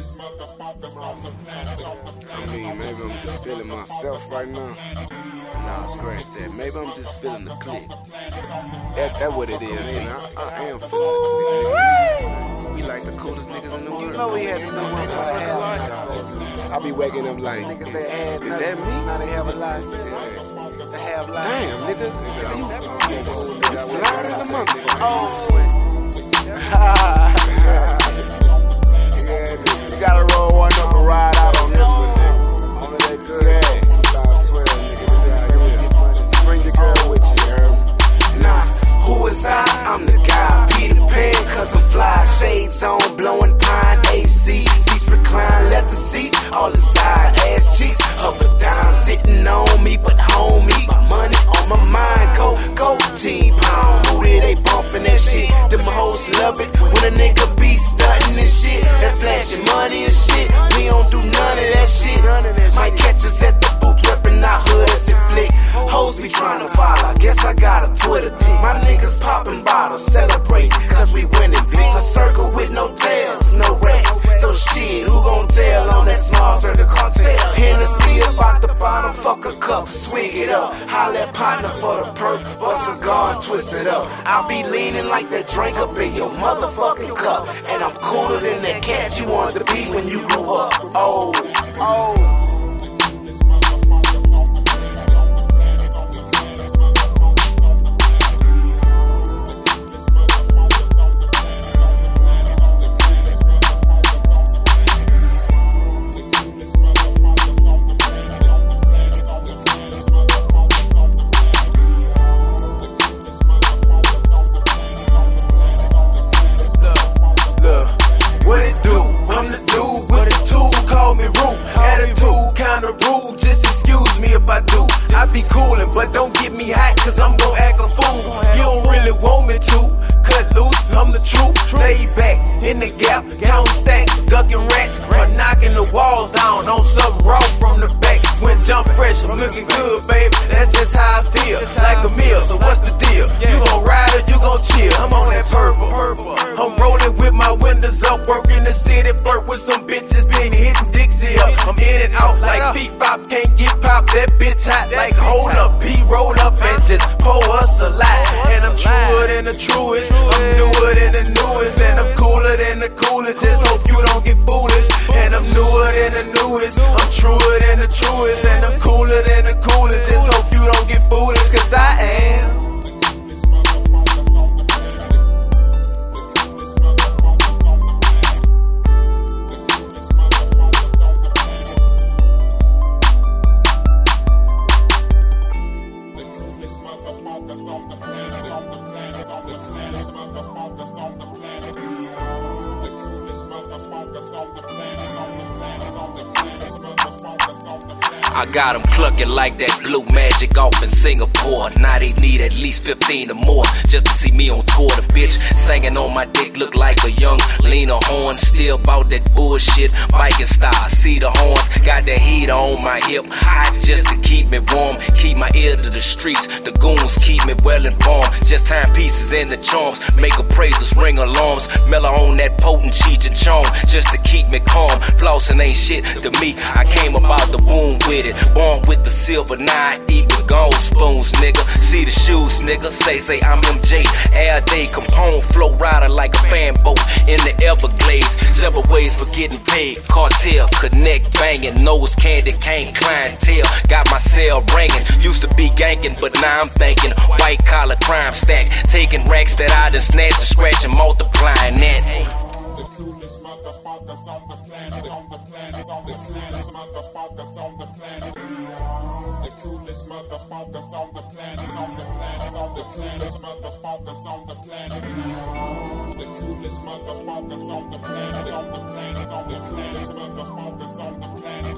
I mean, maybe I'm just feeling myself right now. Nah, scratch that. Maybe I'm just feeling the click. That, that what it is, you know. I, I am feeling. We like the coolest niggas in the world. You know we had to do one for a half I be waking up like, Niggas that had is that me? now they have a lot. Yeah. They have life. Damn, nigga. You, you fly in the motherfucker. Oh. On, blowing pine. AC, seats recline. Leather seats, all the side ass cheeks. Hover down, sitting on me, but homie, my money on my mind. Go, go, team pound. Who did they bumping that shit? Them hoes love it when a nigga be stunting and shit. And flashing money and shit. We don't do none of that shit. Might catch us at the booth, reppin' our hood as it flick. Hoes be trying to follow. I guess I got a Twitter pic. My niggas popping bottles, celebrating, swig it up. Holla at partner for the perk, bust cigar and twist it up. I'll be leaning like that drink up in your motherfucking cup. And I'm cooler than that cat you wanted to be when you grew up. Oh, oh. But don't get me hot, cause I'm gon' act a fool. You don't really want me to. Cut loose, I'm the truth. Lay back in the gap, counting stacks, ducking rats, or knocking the walls down on something raw jump fresh, I'm looking good, baby. That's just how I feel. Like a meal, so what's the deal? You gon' ride or you gon' chill? I'm on that purple. I'm rolling with my windows up, working the city, flirt with some bitches, been hitting Dixie up. I'm in and out like P-Pop, can't get pop. That bitch hot like hold up, P roll up and just pour us a lot. And I'm truer than the truest, I'm newer than the newest, and I'm cooler than the coolest. Just hope you don't get foolish. And I'm newer than the newest, I'm truer than I got them clucking like that blue magic off in Singapore. Now they need at least 15 or more just to see me on tour. The bitch singing on my dick look like a young Lena Horne. Still bout that bullshit, Viking style. See the horns, got that heater on my hip. Hot just to keep me warm. Keep my ear to the streets. The goons keep me well informed. Just timepieces in the charms. Make appraisals, ring alarms. Mellow on that potent cheech and charm. Just to keep me calm. Flossing ain't shit to me. I came about the boom with it. Born with the silver nine, eat with gold spoons, nigga. See the shoes, nigga. Say, say I'm MJ. Air day, component flow rider like a fan boat in the Everglades. Several ways for getting paid. Cartel, connect, banging, nose candy cane, clientele. Got my cell ringing. Used to be ganking, but now I'm thinking white collar crime stack. Taking racks that I done snatched and scratch and multiplying that motherfuckers on the planet, on the planet, on the planet, motherfuckers on the planet. The coolest motherfuckers on the planet, on the planet, on the planet, motherfuckers on the planet. The coolest motherfuckers on the planet, on the planet, on the planet, motherfuckers on the planet.